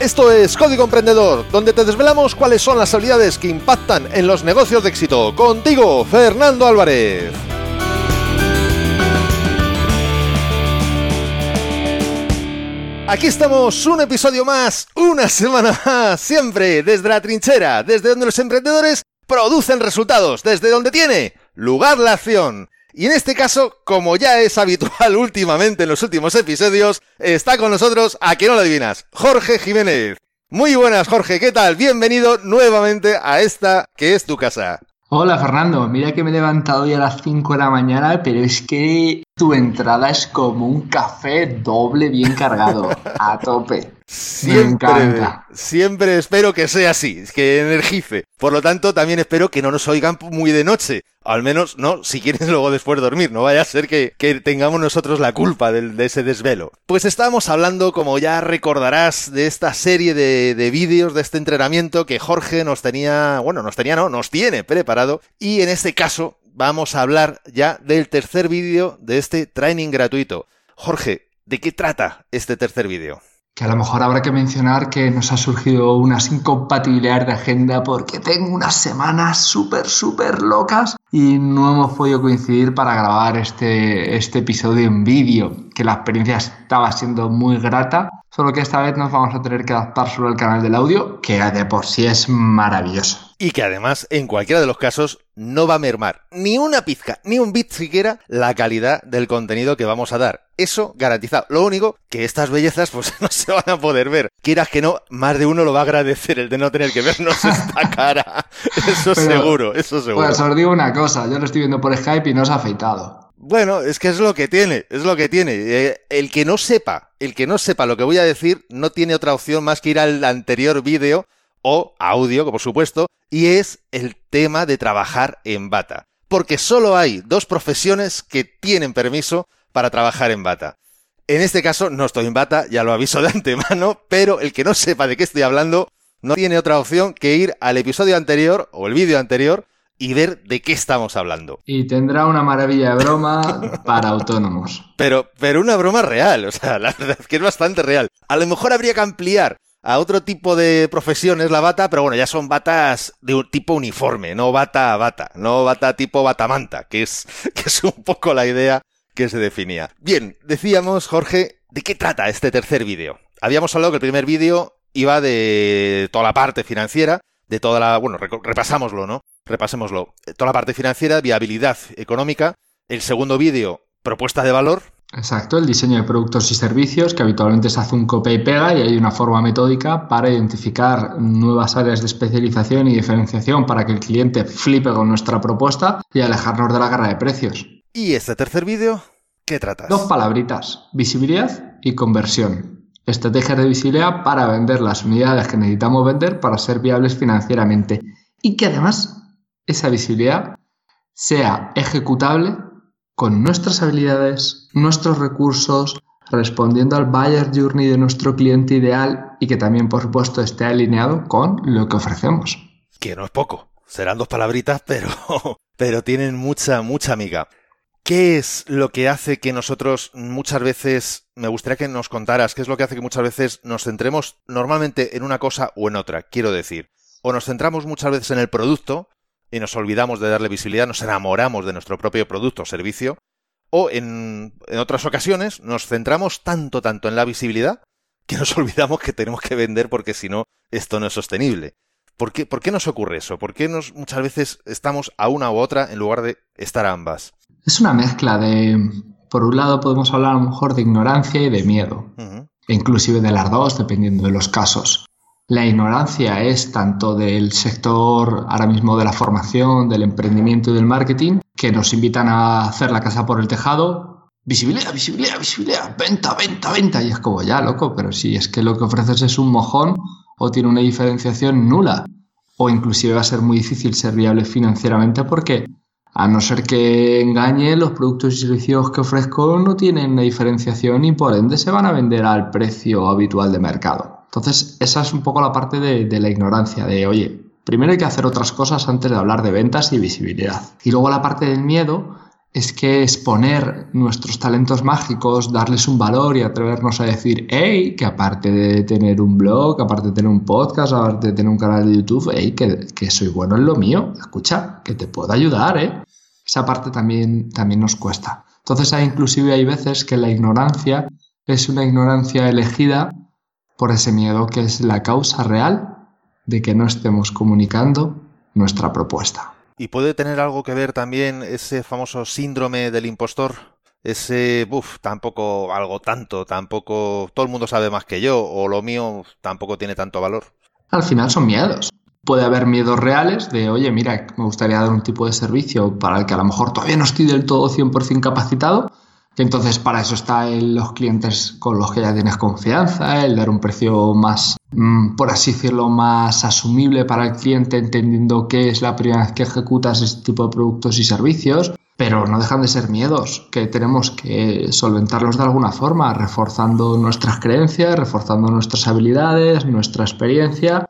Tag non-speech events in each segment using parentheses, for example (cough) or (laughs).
Esto es Código Emprendedor, donde te desvelamos cuáles son las habilidades que impactan en los negocios de éxito. Contigo, Fernando Álvarez. Aquí estamos, un episodio más, una semana más, siempre desde la trinchera, desde donde los emprendedores producen resultados, desde donde tiene lugar la acción. Y en este caso, como ya es habitual (laughs) últimamente en los últimos episodios, está con nosotros, a que no lo adivinas, Jorge Jiménez. Muy buenas, Jorge, ¿qué tal? Bienvenido nuevamente a esta que es tu casa. Hola Fernando, mira que me he levantado ya a las 5 de la mañana, pero es que tu entrada es como un café doble bien cargado, a (laughs) tope. Siempre. Siempre espero que sea así, que energice. Por lo tanto, también espero que no nos oigan muy de noche. Al menos, no, si quieres luego después dormir, no vaya a ser que, tengamos nosotros la culpa de, ese desvelo. Pues estábamos hablando, como ya recordarás, de esta serie de, de vídeos, de este entrenamiento que Jorge nos tenía, bueno, nos tenía, no, nos tiene preparado. Y en este caso, vamos a hablar ya del tercer vídeo de este training gratuito. Jorge, ¿de qué trata este tercer vídeo? Que a lo mejor habrá que mencionar que nos ha surgido unas incompatibilidades de agenda porque tengo unas semanas súper, súper locas y no hemos podido coincidir para grabar este, este episodio en vídeo, que la experiencia estaba siendo muy grata, solo que esta vez nos vamos a tener que adaptar solo al canal del audio, que de por sí es maravilloso y que además en cualquiera de los casos no va a mermar ni una pizca, ni un bit siquiera la calidad del contenido que vamos a dar. Eso garantizado. Lo único que estas bellezas pues (laughs) no se van a poder ver. Quieras que no, más de uno lo va a agradecer el de no tener que vernos esta (laughs) cara. Eso seguro, eso seguro. Pues os digo una cosa, yo lo estoy viendo por Skype y no os ha afeitado. Bueno, es que es lo que tiene, es lo que tiene. Eh, el que no sepa, el que no sepa lo que voy a decir, no tiene otra opción más que ir al anterior vídeo o audio, por supuesto, y es el tema de trabajar en bata. Porque solo hay dos profesiones que tienen permiso para trabajar en bata. En este caso no estoy en bata, ya lo aviso de antemano, pero el que no sepa de qué estoy hablando no tiene otra opción que ir al episodio anterior o el vídeo anterior y ver de qué estamos hablando. Y tendrá una maravilla de broma para autónomos. Pero, pero una broma real, o sea, la verdad es que es bastante real. A lo mejor habría que ampliar a otro tipo de profesiones la bata, pero bueno, ya son batas de un tipo uniforme, no bata a bata, no bata tipo batamanta, que es, (laughs) que es un poco la idea que se definía. Bien, decíamos, Jorge, ¿de qué trata este tercer vídeo? Habíamos hablado que el primer vídeo iba de toda la parte financiera, de toda la, bueno, repasámoslo, ¿no? Repasémoslo. Toda la parte financiera, viabilidad económica. El segundo vídeo, propuesta de valor, Exacto, el diseño de productos y servicios, que habitualmente se hace un copia y pega y hay una forma metódica para identificar nuevas áreas de especialización y diferenciación para que el cliente flipe con nuestra propuesta y alejarnos de la guerra de precios. ¿Y este tercer vídeo? ¿Qué tratas? Dos palabritas, visibilidad y conversión. Estrategias de visibilidad para vender las unidades que necesitamos vender para ser viables financieramente y que además esa visibilidad sea ejecutable con nuestras habilidades, nuestros recursos, respondiendo al buyer journey de nuestro cliente ideal y que también, por supuesto, esté alineado con lo que ofrecemos. Que no es poco. Serán dos palabritas, pero, (laughs) pero tienen mucha, mucha amiga. ¿Qué es lo que hace que nosotros muchas veces, me gustaría que nos contaras, qué es lo que hace que muchas veces nos centremos normalmente en una cosa o en otra? Quiero decir, o nos centramos muchas veces en el producto, y nos olvidamos de darle visibilidad, nos enamoramos de nuestro propio producto o servicio, o en, en otras ocasiones nos centramos tanto, tanto en la visibilidad que nos (laughs) olvidamos que tenemos que vender porque si no, esto no es sostenible. ¿Por qué, ¿Por qué nos ocurre eso? ¿Por qué nos, muchas veces estamos a una u otra en lugar de estar a ambas? Es una mezcla de, por un lado podemos hablar a lo mejor de ignorancia y de miedo, e inclusive de las dos, dependiendo de los casos. La ignorancia es tanto del sector ahora mismo de la formación, del emprendimiento y del marketing, que nos invitan a hacer la casa por el tejado. Visibilidad, visibilidad, visibilidad, venta, venta, venta. Y es como, ya, loco, pero si es que lo que ofreces es un mojón o tiene una diferenciación nula. O inclusive va a ser muy difícil ser viable financieramente porque a no ser que engañe, los productos y servicios que ofrezco no tienen una diferenciación y por ende se van a vender al precio habitual de mercado. Entonces, esa es un poco la parte de, la ignorancia, de, oye, primero hay que hacer otras cosas antes de hablar de ventas y visibilidad. Y luego la parte del miedo es que exponer nuestros talentos mágicos, darles un valor y atrevernos a decir, hey, que aparte de tener un blog, aparte de tener un podcast, aparte de tener un canal de YouTube, hey, que, que soy bueno en lo mío, escucha, que te puedo ayudar, ¿eh? Esa parte también, también nos cuesta. Entonces, hay, inclusive hay veces que la ignorancia es una ignorancia elegida por ese miedo que es la causa real de que no estemos comunicando nuestra propuesta. ¿Y puede tener algo que ver también ese famoso síndrome del impostor? Ese, uff, tampoco algo tanto, tampoco todo el mundo sabe más que yo, o lo mío tampoco tiene tanto valor. Al final son miedos. Puede haber miedos reales de, oye, mira, me gustaría dar un tipo de servicio para el que a lo mejor todavía no estoy del todo 100% capacitado, entonces para eso están los clientes con los que ya tienes confianza, el dar un precio más, mm, por así decirlo, más asumible para el cliente, entendiendo que es la primera vez que ejecutas este tipo de productos y servicios. Pero no dejan de ser miedos que tenemos que solventarlos de alguna forma, reforzando nuestras creencias, reforzando nuestras habilidades, nuestra experiencia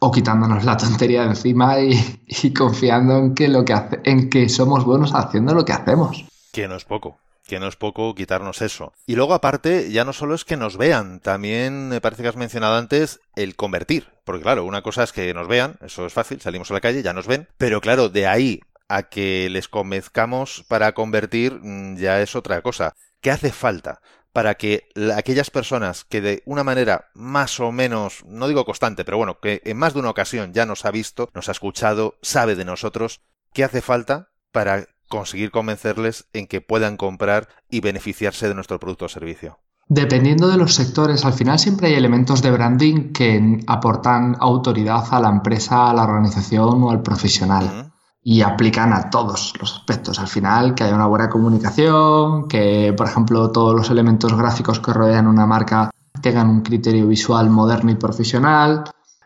o quitándonos la tontería de encima y, confiando en que, lo que en que somos buenos haciendo lo que hacemos. Que no es poco que no es poco quitarnos eso. Y luego aparte, ya no solo es que nos vean, también me parece que has mencionado antes el convertir. Porque claro, una cosa es que nos vean, eso es fácil, salimos a la calle, ya nos ven, pero claro, de ahí a que les convenzcamos para convertir mm, ya es otra cosa. ¿Qué hace falta? para que aquellas personas que de una manera más o menos, no digo constante, pero bueno, que en más de una ocasión ya nos ha visto, nos ha escuchado, sabe de nosotros, ¿qué hace falta para conseguir convencerles en que puedan comprar y beneficiarse de nuestro producto o servicio? Dependiendo de los sectores, al final siempre hay elementos de branding que aportan autoridad a la empresa, a la organización o al profesional. Y aplican a todos los aspectos. Al final, que haya una buena comunicación, que, por ejemplo, todos los elementos gráficos que rodean una marca tengan un criterio visual moderno y profesional.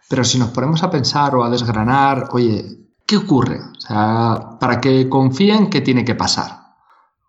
Pero si nos ponemos a pensar o a desgranar, oye, ¿Qué ocurre? O sea, para que confíen, ¿qué tiene que pasar?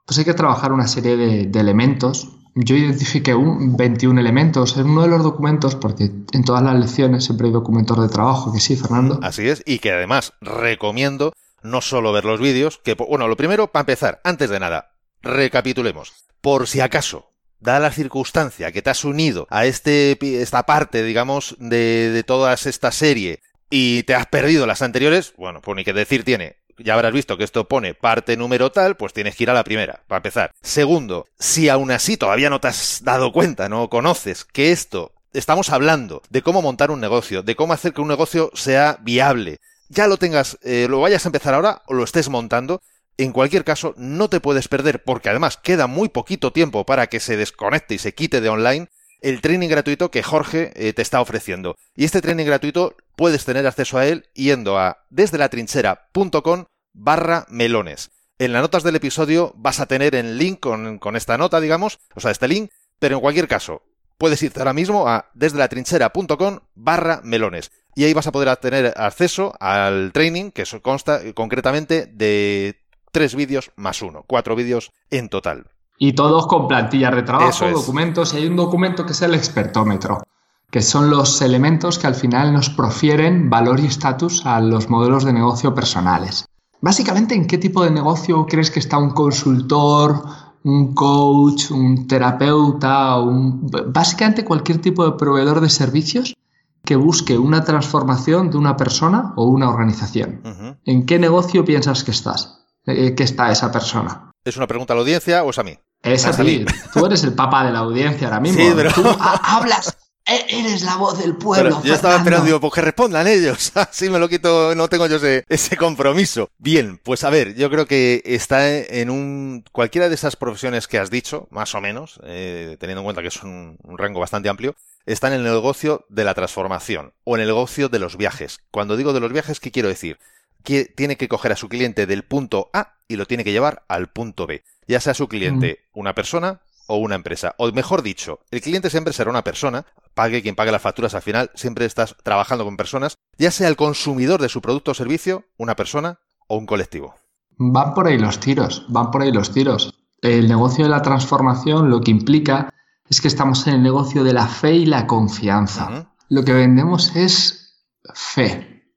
Pues hay que trabajar una serie de, elementos. Yo identifiqué un 21 elementos en uno de los documentos, porque en todas las lecciones siempre hay documentos de trabajo, que sí, Fernando. Así es, y que además recomiendo no solo ver los vídeos, que, bueno, lo primero, para empezar, antes de nada, recapitulemos. Por si acaso, da la circunstancia que te has unido a este, esta parte, digamos, de, de toda esta serie y te has perdido las anteriores, bueno, pues ni que decir tiene. Ya habrás visto que esto pone parte número tal, pues tienes que ir a la primera, para empezar. Segundo, si aún así todavía no te has dado cuenta, no conoces que esto, estamos hablando de cómo montar un negocio, de cómo hacer que un negocio sea viable, ya lo tengas, eh, lo vayas a empezar ahora o lo estés montando, en cualquier caso, no te puedes perder, porque además queda muy poquito tiempo para que se desconecte y se quite de online el training gratuito que Jorge eh, te está ofreciendo. Y este training gratuito puedes tener acceso a él yendo a desde la trinchera.com barra melones. En las notas del episodio vas a tener el link con, con, esta nota, digamos, o sea, este link, pero en cualquier caso, puedes ir ahora mismo a desde la trinchera.com barra melones. Y ahí vas a poder tener acceso al training que consta concretamente de tres vídeos más uno, cuatro vídeos en total. Y todos con plantillas de trabajo, documentos, y hay un documento que es el expertómetro, que son los elementos que al final nos profieren valor y estatus a los modelos de negocio personales. Básicamente, ¿en qué tipo de negocio crees que está un consultor, un coach, un terapeuta, un... básicamente cualquier tipo de proveedor de servicios que busque una transformación de una persona o una organización? ¿En qué negocio piensas que estás? Eh, que está esa persona? ¿Es una pregunta a la audiencia o es a mí? Es a ti. Tú eres el papa de la audiencia ahora (laughs) mismo. Sí, pero... Tú hablas. E-, eres la voz del pueblo. yo estaba esperando, digo, pues que respondan ellos. (laughs) Así me lo quito, no tengo yo ese, ese, compromiso. Bien, pues a ver, yo creo que está en un. cualquiera de esas profesiones que has dicho, más o menos, eh, teniendo en cuenta que es un, un rango bastante amplio, está en el negocio de la transformación o en el negocio de los viajes. Cuando digo de los viajes, ¿qué quiero decir? Que tiene que coger a su cliente del punto A y lo tiene que llevar al punto B. Ya sea su cliente una persona o una empresa. O mejor dicho, el cliente siempre será una persona, pague quien pague las facturas al final, siempre estás trabajando con personas, ya sea el consumidor de su producto o servicio, una persona o un colectivo. Van por ahí los tiros, van por ahí los tiros. El negocio de la transformación lo que implica es que estamos en el negocio de la fe y la confianza. Lo que vendemos es fe.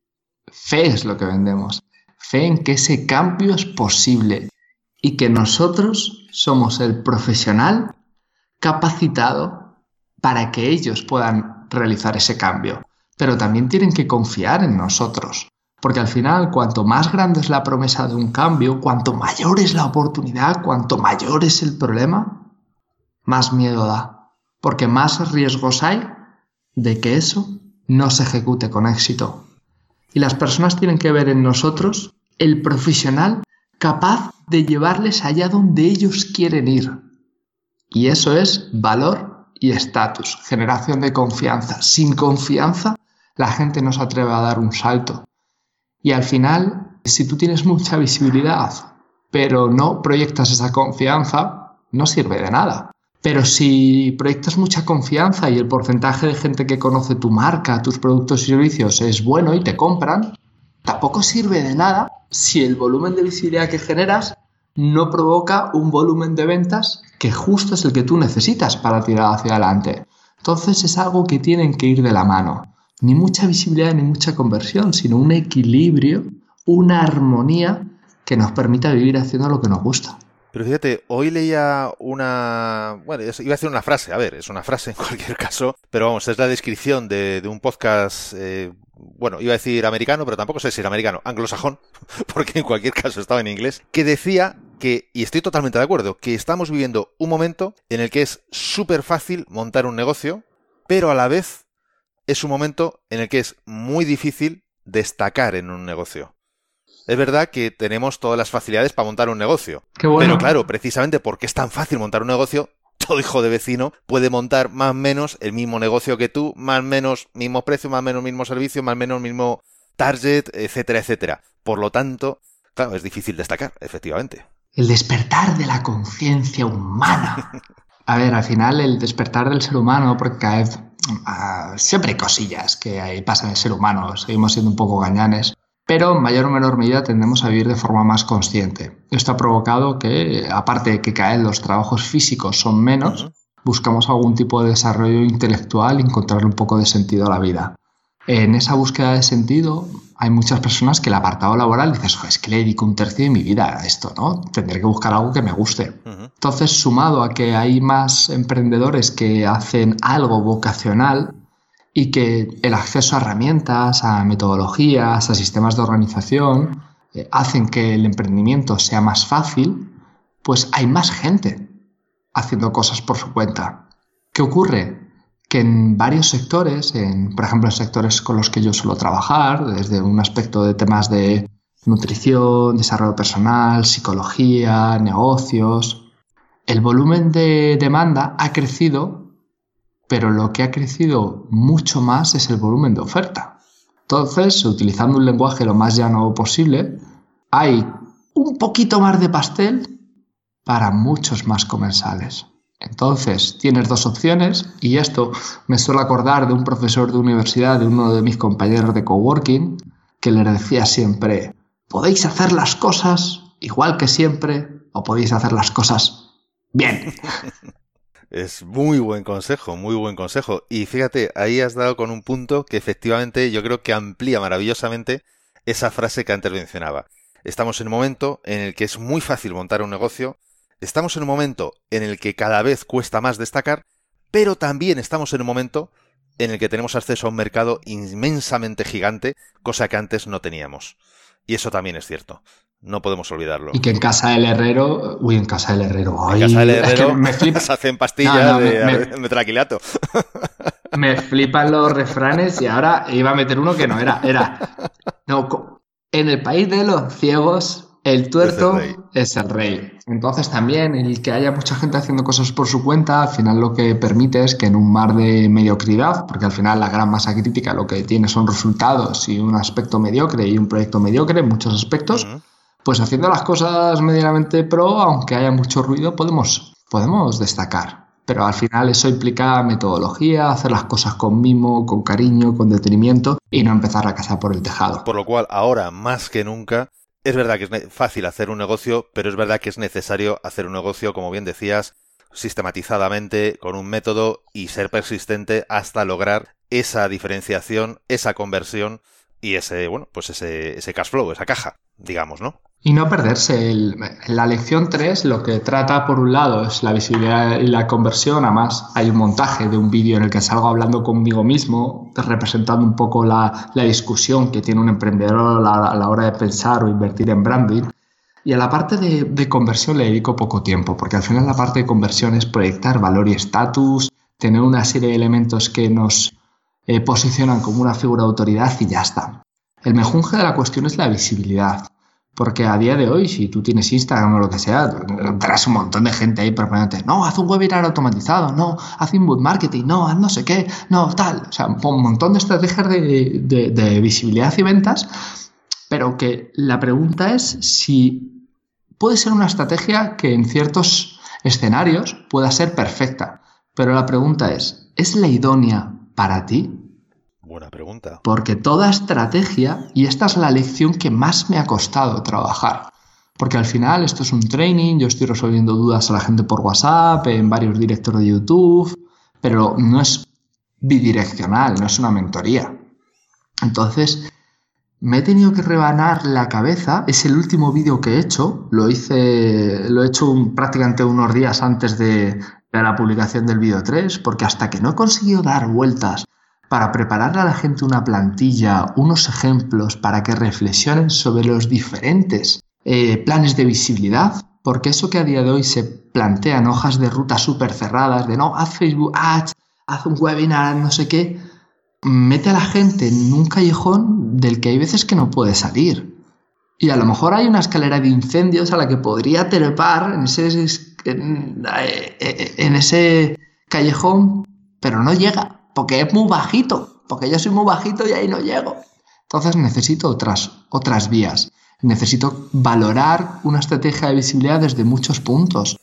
Fe es lo que vendemos fe en que ese cambio es posible y que nosotros somos el profesional capacitado para que ellos puedan realizar ese cambio. Pero también tienen que confiar en nosotros. Porque al final, cuanto más grande es la promesa de un cambio, cuanto mayor es la oportunidad, cuanto mayor es el problema, más miedo da. Porque más riesgos hay de que eso no se ejecute con éxito. Y las personas tienen que ver en nosotros el profesional capaz de llevarles allá donde ellos quieren ir. Y eso es valor y estatus, generación de confianza. Sin confianza, la gente no se atreve a dar un salto. Y al final, si tú tienes mucha visibilidad, pero no proyectas esa confianza, no sirve de nada. Pero si proyectas mucha confianza y el porcentaje de gente que conoce tu marca, tus productos y servicios es bueno y te compran, tampoco sirve de nada si el volumen de visibilidad que generas no provoca un volumen de ventas que justo es el que tú necesitas para tirar hacia adelante. Entonces es algo que tienen que ir de la mano. Ni mucha visibilidad ni mucha conversión, sino un equilibrio, una armonía que nos permita vivir haciendo lo que nos gusta. Pero fíjate, hoy leía una... Bueno, iba a decir una frase, a ver, es una frase en (laughs) cualquier caso, pero vamos, es la descripción de, un podcast, eh, bueno, iba a decir americano, pero tampoco sé si era americano, anglosajón, (laughs) porque en cualquier caso estaba en inglés, que decía que, y estoy totalmente de acuerdo, que estamos viviendo un momento en el que es súper fácil montar un negocio, pero a la vez es un momento en el que es muy difícil destacar en un negocio es verdad que tenemos todas las facilidades para montar un negocio. Pero claro, precisamente porque es tan fácil montar un negocio, todo hijo de vecino puede montar más o menos el mismo negocio que tú, más o menos mismo precio, más o menos mismo servicio, más o menos mismo target, etcétera, etcétera. Por lo tanto, claro, es difícil destacar, efectivamente. El despertar de la conciencia humana. (laughs) A ver, al final el despertar del ser humano, porque cada vez ah, siempre hay cosillas que ahí pasan en el ser humano, seguimos siendo un poco gañanes pero en mayor o menor medida tendemos a vivir de forma más consciente. Esto ha provocado que, aparte de que caen los trabajos físicos son menos, buscamos algún tipo de desarrollo intelectual y encontrar un poco de sentido a la vida. En esa búsqueda de sentido hay muchas personas que el apartado laboral dices, es que le dedico un tercio de mi vida a esto, ¿no? Tendré que buscar algo que me guste. Entonces, sumado a que hay más emprendedores que hacen algo vocacional, y que el acceso a herramientas, a metodologías, a sistemas de organización eh, hacen que el emprendimiento sea más fácil, pues hay más gente haciendo cosas por su cuenta. ¿Qué ocurre? Que en varios sectores, en, por ejemplo en sectores con los que yo suelo trabajar, desde un aspecto de temas de nutrición, desarrollo personal, psicología, negocios, el volumen de demanda ha crecido pero lo que ha crecido mucho más es el volumen de oferta. Entonces, utilizando un lenguaje lo más llano posible, hay un poquito más de pastel para muchos más comensales. Entonces, tienes dos opciones y esto me suele acordar de un profesor de universidad, de uno de mis compañeros de coworking, que le decía siempre, podéis hacer las cosas igual que siempre o podéis hacer las cosas bien. (laughs) Es muy buen consejo, muy buen consejo. Y fíjate, ahí has dado con un punto que efectivamente yo creo que amplía maravillosamente esa frase que antes mencionaba. Estamos en un momento en el que es muy fácil montar un negocio, estamos en un momento en el que cada vez cuesta más destacar, pero también estamos en un momento en el que tenemos acceso a un mercado inmensamente gigante, cosa que antes no teníamos. Y eso también es cierto. No podemos olvidarlo. Y que en casa del herrero, uy, en casa del herrero, en casa del herrero me (laughs) se hacen pastillas de metraquilato. (laughs) Me flipan los refranes y ahora iba a meter uno que no era. Era, no, en el país de los ciegos, el tuerto es el, rey. Entonces también el que haya mucha gente haciendo cosas por su cuenta, al final lo que permite es que en un mar de mediocridad, porque al final la gran masa crítica lo que tiene son resultados y un aspecto mediocre y un proyecto mediocre en muchos aspectos pues haciendo las cosas medianamente pro, aunque haya mucho ruido, podemos, podemos destacar. Pero al final eso implica metodología, hacer las cosas con mimo, con cariño, con detenimiento y no empezar a cazar por el tejado. Por lo cual, ahora más que nunca, es verdad que es fácil hacer un negocio, pero es verdad que es necesario hacer un negocio, como bien decías, sistematizadamente, con un método y ser persistente hasta lograr esa diferenciación, esa conversión y ese, bueno, pues ese, ese cash flow, esa caja, digamos, ¿no? Y no perderse. la lección 3 lo que trata por un lado es la visibilidad y la conversión. Además, hay un montaje de un vídeo en el que salgo hablando conmigo mismo, representando un poco la, discusión que tiene un emprendedor a la, hora de pensar o invertir en branding. Y a la parte de, conversión le dedico poco tiempo, porque al final la parte de conversión es proyectar valor y estatus, tener una serie de elementos que nos eh, posicionan como una figura de autoridad y ya está. El mejunje de la cuestión es la visibilidad. Porque a día de hoy, si tú tienes Instagram o lo que sea, tendrás un montón de gente ahí proponiéndote, no, haz un webinar automatizado, no, haz inbound marketing, no, haz no sé qué, no, tal. O sea, un montón de estrategias de, visibilidad y ventas, pero que la pregunta es si puede ser una estrategia que en ciertos escenarios pueda ser perfecta. Pero la pregunta es, ¿es la idónea para ti? Buena pregunta. Porque toda estrategia, y esta es la lección que más me ha costado trabajar, porque al final esto es un training, yo estoy resolviendo dudas a la gente por WhatsApp, en varios directos de YouTube, pero no es bidireccional, no es una mentoría. Entonces, me he tenido que rebanar la cabeza. Es el último vídeo que he hecho. Lo hice, lo he hecho prácticamente unos días antes de, de la publicación del vídeo 3, porque hasta que no he conseguido dar vueltas para prepararle a la gente una plantilla, unos ejemplos para que reflexionen sobre los diferentes eh, planes de visibilidad, porque eso que a día de hoy se plantean hojas de ruta súper cerradas, de no, haz Facebook Ads, haz un webinar, no sé qué, mete a la gente en un callejón del que hay veces que no puede salir. Y a lo mejor hay una escalera de incendios a la que podría trepar en ese, eh, ese callejón, pero no llega porque es muy bajito, porque yo soy muy bajito y ahí no llego. Entonces necesito otras, otras vías. Necesito valorar una estrategia de visibilidad desde muchos puntos,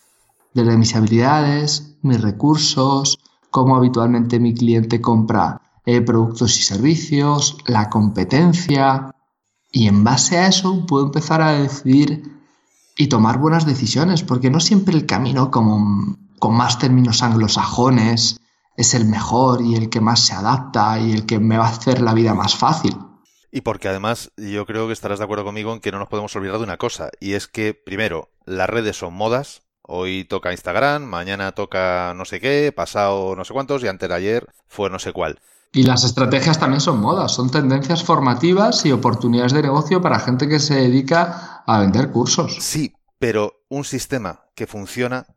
desde mis habilidades, mis recursos, cómo habitualmente mi cliente compra eh, productos y servicios, la competencia, y en base a eso puedo empezar a decidir y tomar buenas decisiones, porque no siempre el camino como, con más términos anglosajones es el mejor y el que más se adapta y el que me va a hacer la vida más fácil. Y porque además yo creo que estarás de acuerdo conmigo en que no nos podemos olvidar de una cosa, y es que, primero, las redes son modas. Hoy toca Instagram, mañana toca no sé qué, pasado no sé cuántos, y antes de ayer fue no sé cuál. Y las estrategias también son modas, son tendencias formativas y oportunidades de negocio para gente que se dedica a vender cursos. Sí, pero un sistema que funciona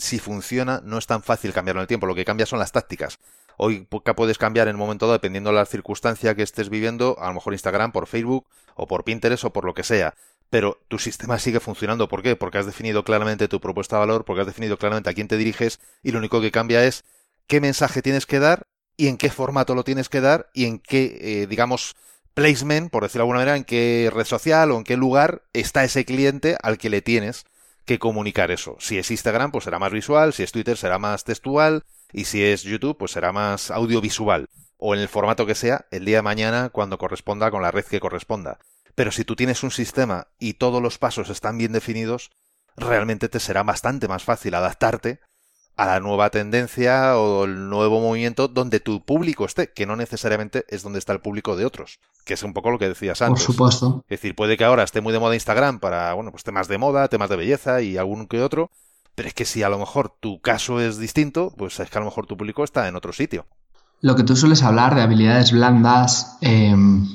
si funciona, no es tan fácil cambiarlo en el tiempo. Lo que cambia son las tácticas. Hoy puedes cambiar en el momento dado, dependiendo de la circunstancia que estés viviendo, a lo mejor Instagram por Facebook o por Pinterest o por lo que sea. Pero tu sistema sigue funcionando. ¿Por qué? Porque has definido claramente tu propuesta de valor, porque has definido claramente a quién te diriges y lo único que cambia es qué mensaje tienes que dar y en qué formato lo tienes que dar y en qué, eh, digamos, placement, por decirlo de alguna manera, en qué red social o en qué lugar está ese cliente al que le tienes que comunicar eso. Si es Instagram, pues será más visual, si es Twitter será más textual y si es YouTube, pues será más audiovisual o en el formato que sea el día de mañana cuando corresponda con la red que corresponda. Pero si tú tienes un sistema y todos los pasos están bien definidos, realmente te será bastante más fácil adaptarte a la nueva tendencia o el nuevo movimiento donde tu público esté, que no necesariamente es donde está el público de otros, que es un poco lo que decías antes. Por supuesto. Es decir, puede que ahora esté muy de moda Instagram para, bueno, pues temas de moda, temas de belleza y algún que otro, pero es que si a lo mejor tu caso es distinto, pues es que a lo mejor tu público está en otro sitio. Lo que tú sueles hablar de habilidades blandas, em,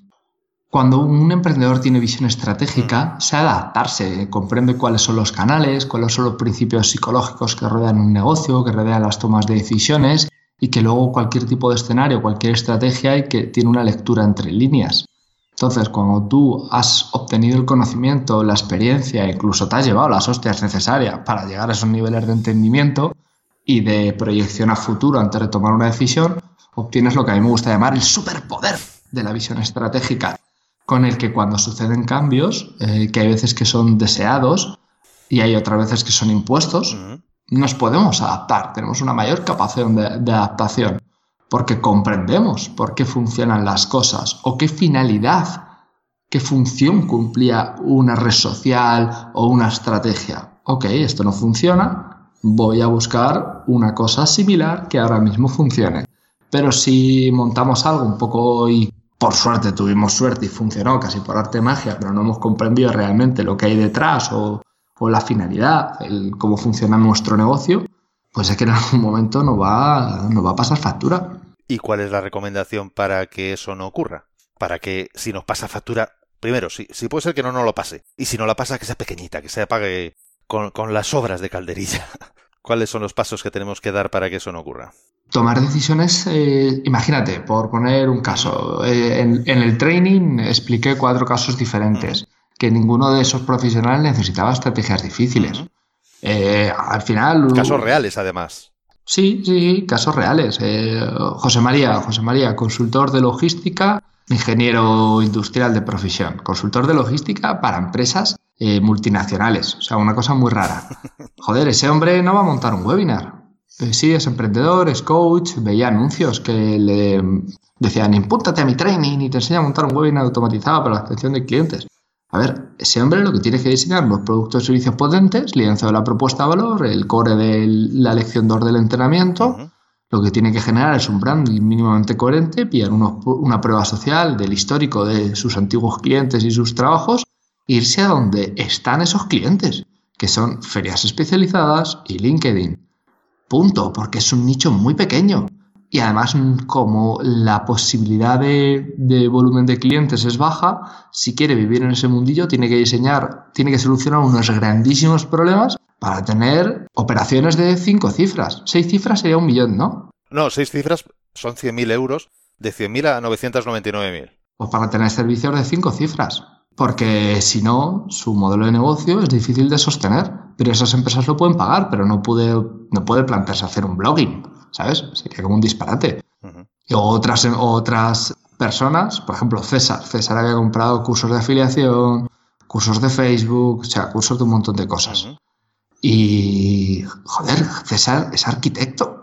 cuando un emprendedor tiene visión estratégica, se adaptarse, comprende cuáles son los canales, cuáles son los principios psicológicos que rodean un negocio, que rodean las tomas de decisiones y que luego cualquier tipo de escenario, cualquier estrategia y que tiene una lectura entre líneas. Entonces, cuando tú has obtenido el conocimiento, la experiencia, incluso te has llevado las hostias necesarias para llegar a esos niveles de entendimiento y de proyección a futuro antes de tomar una decisión, obtienes lo que a mí me gusta llamar el superpoder de la visión estratégica con el que cuando suceden cambios, eh, que hay veces que son deseados y hay otras veces que son impuestos, nos podemos adaptar, tenemos una mayor capacidad de, adaptación, porque comprendemos por qué funcionan las cosas o qué finalidad, qué función cumplía una red social o una estrategia. Ok, esto no funciona, voy a buscar una cosa similar que ahora mismo funcione. Pero si montamos algo un poco por suerte tuvimos suerte y funcionó casi por arte magia, pero no hemos comprendido realmente lo que hay detrás o, la finalidad, el, cómo funciona nuestro negocio, pues es que en algún momento nos va, a pasar factura. ¿Y cuál es la recomendación para que eso no ocurra? Para que si nos pasa factura, primero, si, puede ser que no nos lo pase. Y si no la pasa, que sea pequeñita, que se apague con, con las obras de calderilla. (laughs) ¿Cuáles son los pasos que tenemos que dar para que eso no ocurra? Tomar decisiones, eh, imagínate, por poner un caso, eh, en, el training expliqué cuatro casos diferentes, que ninguno de esos profesionales necesitaba estrategias difíciles. Eh, al final... Casos reales, además. Sí, sí, casos reales. José María, José María, consultor de logística, ingeniero industrial de profesión, consultor de logística para empresas eh, multinacionales. O sea, una cosa muy rara. (laughs) Joder, ese hombre no va a montar un webinar. Eh, sí, es emprendedor, es coach, veía anuncios que le decían, impúntate a mi training y te enseña a montar un webinar automatizado para la atención de clientes. A ver, ese hombre lo que tiene que diseñar los productos y servicios potentes, lienzo de la propuesta de valor, el core de la lección 2 del entrenamiento. Lo que tiene que generar es un branding mínimamente coherente, pillar una prueba social del histórico de sus antiguos clientes y sus trabajos irse a donde están esos clientes, que son ferias especializadas y LinkedIn. Punto, porque es un nicho muy pequeño. Y además, como la posibilidad de, volumen de clientes es baja, si quiere vivir en ese mundillo, tiene que diseñar, tiene que solucionar unos grandísimos problemas para tener operaciones de cinco cifras. Seis cifras sería un millón, ¿no? No, seis cifras son 100.000 euros, de 100.000 a 999.000. Pues para tener servicios de cinco cifras porque si no, su modelo de negocio es difícil de sostener. Pero esas empresas lo pueden pagar, pero no puede, no puede plantearse hacer un blogging, ¿sabes? Sería como un disparate. Y otras, otras personas, por ejemplo, César. César había comprado cursos de afiliación, cursos de Facebook, o sea, cursos de un montón de cosas. Y, joder, César es arquitecto.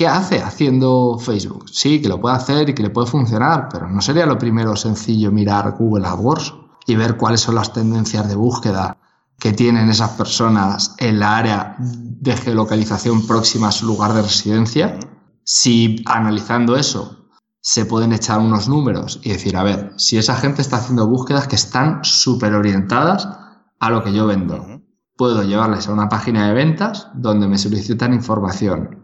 ¿Qué hace haciendo Facebook? Sí, que lo puede hacer y que le puede funcionar, pero no sería lo primero sencillo mirar Google AdWords y ver cuáles son las tendencias de búsqueda que tienen esas personas en la área de geolocalización próxima a su lugar de residencia. Si analizando eso se pueden echar unos números y decir, a ver, si esa gente está haciendo búsquedas que están súper orientadas a lo que yo vendo, puedo llevarles a una página de ventas donde me solicitan información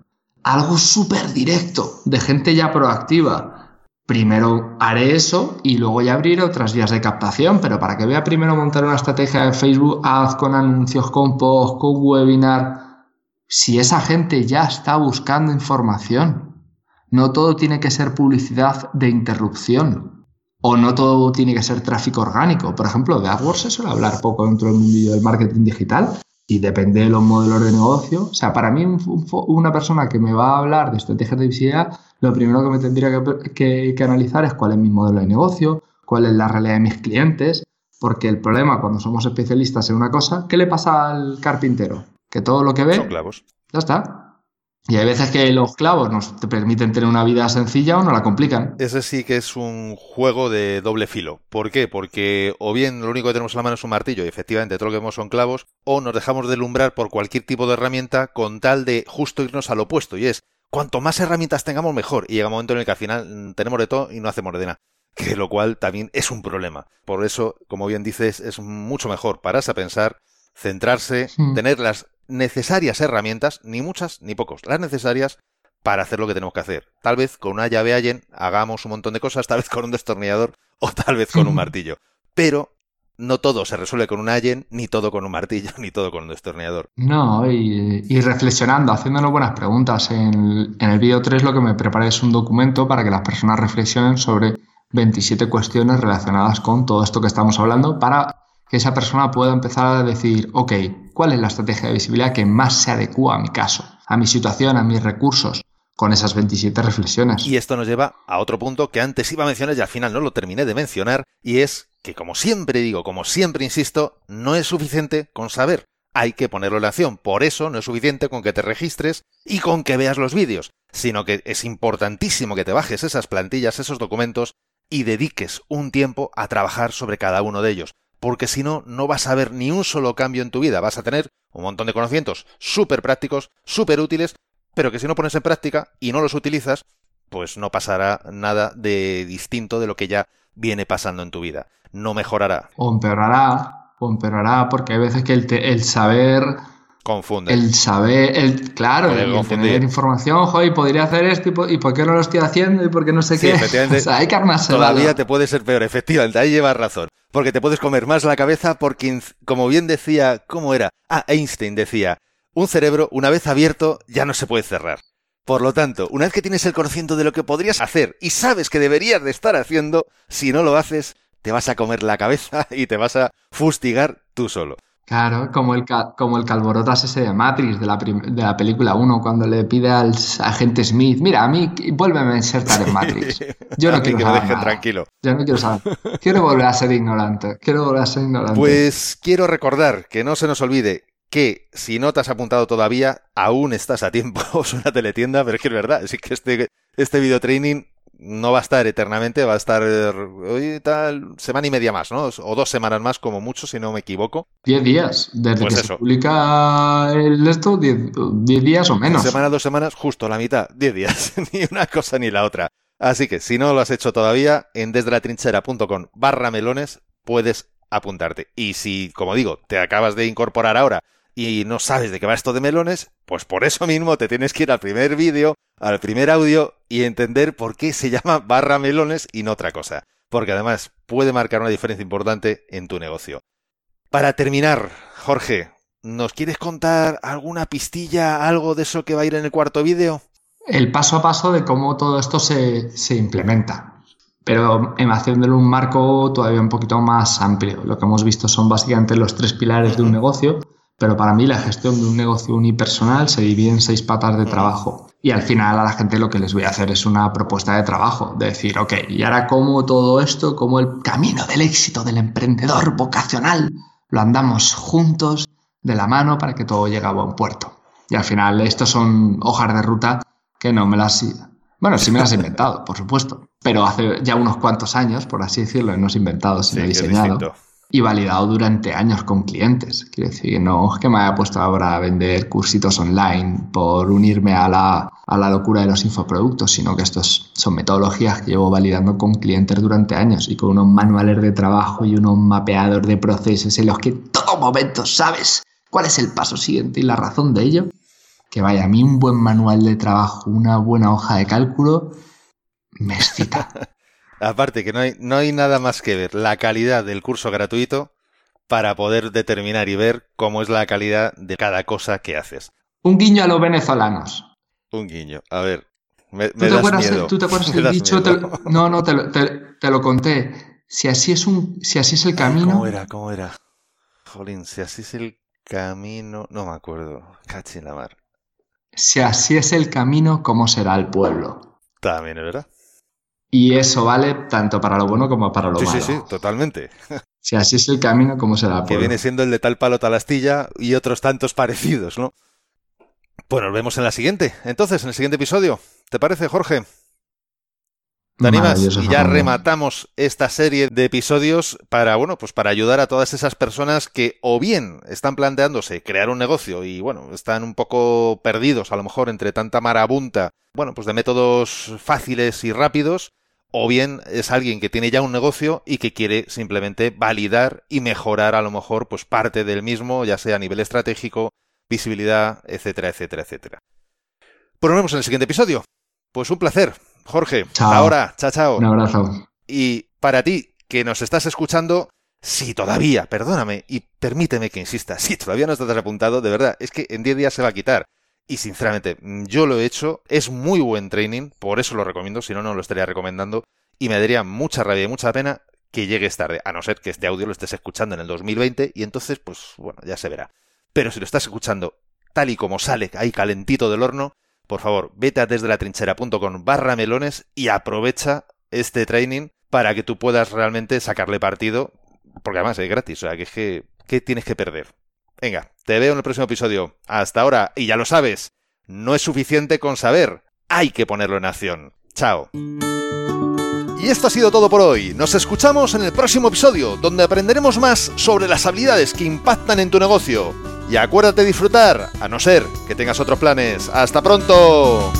algo súper directo, de gente ya proactiva. Primero haré eso y luego ya abriré otras vías de captación, pero para que vea primero montar una estrategia de Facebook Ads con anuncios, con post, con webinar, si esa gente ya está buscando información, no todo tiene que ser publicidad de interrupción o no todo tiene que ser tráfico orgánico. Por ejemplo, de AdWords se suele hablar poco dentro del mundo del marketing digital, y depende de los modelos de negocio. O sea, para mí una persona que me va a hablar de estrategias de visibilidad, lo primero que me tendría que, analizar es cuál es mi modelo de negocio, cuál es la realidad de mis clientes, porque el problema cuando somos especialistas en una cosa, ¿qué le pasa al carpintero? Que todo lo que ve... Son clavos. Ya está. Y hay veces que los clavos nos te permiten tener una vida sencilla o no la complican. Ese sí que es un juego de doble filo. ¿Por qué? Porque o bien lo único que tenemos en la mano es un martillo y efectivamente todo lo que vemos son clavos, o nos dejamos delumbrar por cualquier tipo de herramienta con tal de justo irnos al opuesto. Y es, cuanto más herramientas tengamos mejor. Y llega un momento en el que al final mm, tenemos de todo y no hacemos de nada. (laughs) Que lo cual también es un problema. Por eso, como bien dices, es mucho mejor pararse a pensar, centrarse, hmm. tener las necesarias herramientas, ni muchas ni pocos, las necesarias para hacer lo que tenemos que hacer. Tal vez con una llave Allen hagamos un montón de cosas, tal vez con un destornillador o tal vez con un martillo. Pero no todo se resuelve con un Allen, ni todo con un martillo, (laughs) ni todo con un destornillador. No, y, reflexionando, haciéndonos buenas preguntas. En, en el vídeo 3 lo que me preparé es un documento para que las personas reflexionen sobre 27 cuestiones relacionadas con todo esto que estamos hablando para que esa persona pueda empezar a decir, ok, ¿cuál es la estrategia de visibilidad que más se adecua a mi caso, a mi situación, a mis recursos? Con esas 27 reflexiones. Y esto nos lleva a otro punto que antes iba a mencionar y al final no lo terminé de mencionar, y es que como siempre digo, como siempre insisto, no es suficiente con saber, hay que ponerlo en acción. Por eso no es suficiente con que te registres y con que veas los vídeos, sino que es importantísimo que te bajes esas plantillas, esos documentos y dediques un tiempo a trabajar sobre cada uno de ellos porque si no, no vas a ver ni un solo cambio en tu vida. Vas a tener un montón de conocimientos súper prácticos, súper útiles, pero que si no pones en práctica y no los utilizas, pues no pasará nada de distinto de lo que ya viene pasando en tu vida. No mejorará. O empeorará, o empeorará, porque hay veces que el, el saber confunde. El saber, el, claro, el tener información, y podría hacer esto, y por, qué no lo estoy haciendo, y por qué no sé qué. Efectivamente, (laughs) o sea, hay que armarse. Todavía te puede ser peor, efectivamente, ahí llevas razón. Porque te puedes comer más la cabeza porque, como bien decía, ¿cómo era? Ah, Einstein decía, un cerebro, una vez abierto, ya no se puede cerrar. Por lo tanto, una vez que tienes el conocimiento de lo que podrías hacer y sabes que deberías de estar haciendo, si no lo haces, te vas a comer la cabeza (laughs) y te vas a fustigar tú solo. Claro, como el, como el calborotas ese de Matrix, de la, de la película 1, cuando le pide al agente Smith, mira, a mí vuélveme a insertar en Matrix. (laughs) Yo no quiero saber tranquilo. Yo no quiero saber. Quiero volver a ser ignorante. Quiero volver a ser ignorante. Pues quiero recordar que no se nos olvide que si no te has apuntado todavía, aún estás a tiempo. (laughs) Suena teletienda, pero es que es verdad. Así que este, este video training no va a estar eternamente, va a estar hoy tal semana y media más, ¿no? O dos semanas más como mucho, si no me equivoco. Diez días, desde pues que se publica el esto, diez, días o menos. Semana, dos semanas, justo la mitad, diez días, (laughs) ni una cosa ni la otra. Así que si no lo has hecho todavía, en desdelatrinchera.com barra melones puedes apuntarte. Y si, como digo, te acabas de incorporar ahora y no sabes de qué va esto de melones, pues por eso mismo te tienes que ir al primer vídeo, al primer audio y entender por qué se llama barra melones y no otra cosa. Porque además puede marcar una diferencia importante en tu negocio. Para terminar, Jorge, ¿nos quieres contar alguna pistilla, algo de eso que va a ir en el cuarto vídeo? El paso a paso de cómo todo esto se, se implementa. Pero en haciéndole un marco todavía un poquito más amplio. Lo que hemos visto son básicamente los tres pilares de un negocio pero para mí la gestión de un negocio unipersonal se divide en seis patas de trabajo. Y al final a la gente lo que les voy a hacer es una propuesta de trabajo, de decir, ok, y ahora cómo todo esto, cómo el camino del éxito del emprendedor vocacional, lo andamos juntos de la mano para que todo llegue a buen puerto. Y al final estos son hojas de ruta que no me las... Bueno, sí me las he inventado, por supuesto, pero hace ya unos cuantos años, por así decirlo, no he inventado, sino he diseñado y validado durante años con clientes. Quiero decir, no es que me haya puesto ahora a vender cursitos online por unirme a la, a la locura de los infoproductos, sino que estos son metodologías que llevo validando con clientes durante años y con unos manuales de trabajo y unos mapeadores de procesos en los que en todo momento sabes cuál es el paso siguiente y la razón de ello. Que vaya, a mí un buen manual de trabajo, una buena hoja de cálculo, me excita. (laughs) Aparte que no hay, no hay nada más que ver la calidad del curso gratuito para poder determinar y ver cómo es la calidad de cada cosa que haces. Un guiño a los venezolanos. Un guiño. A ver, me, ¿Tú, te acuerdas, ¿Tú te (laughs) acuerdas del dicho? no, no, te lo, te, lo, conté. Si así es un, si así es el camino. ¿Cómo era? ¿Cómo era? Jolín, si así es el camino. No me acuerdo. Cachi la mar. Si así es el camino, ¿cómo será el pueblo? También, es verdad. Y eso vale tanto para lo bueno como para lo malo. Sí, sí, sí, totalmente. (laughs) Si así es el camino, ¿cómo será? Que viene siendo el de tal palo tal astilla y otros tantos parecidos, ¿no? Pues nos vemos en la siguiente. Entonces, en el siguiente episodio. ¿Te parece, Jorge? ¿Te animas? Y ya rematamos esta serie de episodios para, bueno, pues para ayudar a todas esas personas que o bien están planteándose crear un negocio y, bueno, están un poco perdidos a lo mejor entre tanta marabunta, bueno, pues de métodos fáciles y rápidos, o bien es alguien que tiene ya un negocio y que quiere simplemente validar y mejorar a lo mejor pues parte del mismo, ya sea a nivel estratégico, visibilidad, etcétera, etcétera, etcétera. Pues nos vemos en el siguiente episodio. Pues un placer. Jorge, chao. ahora, chao, chao. Un abrazo. Y para ti, que nos estás escuchando, si todavía, perdóname y permíteme que insista, si todavía no estás apuntado, de verdad, es que en 10 días se va a quitar. Y sinceramente, yo lo he hecho, es muy buen training, por eso lo recomiendo, si no, no lo estaría recomendando. Y me daría mucha rabia y mucha pena que llegues tarde, a no ser que este audio lo estés escuchando en el 2020 y entonces, pues bueno, ya se verá. Pero si lo estás escuchando tal y como sale ahí calentito del horno, por favor, vete a desde la trinchera.com barra melones y aprovecha este training para que tú puedas realmente sacarle partido, porque además es gratis, o sea, que es que, ¿qué tienes que perder? Venga, te veo en el próximo episodio. Hasta ahora, y ya lo sabes, no es suficiente con saber, hay que ponerlo en acción. Chao. Y esto ha sido todo por hoy. Nos escuchamos en el próximo episodio, donde aprenderemos más sobre las habilidades que impactan en tu negocio. Y acuérdate de disfrutar, a no ser que tengas otros planes. ¡Hasta pronto!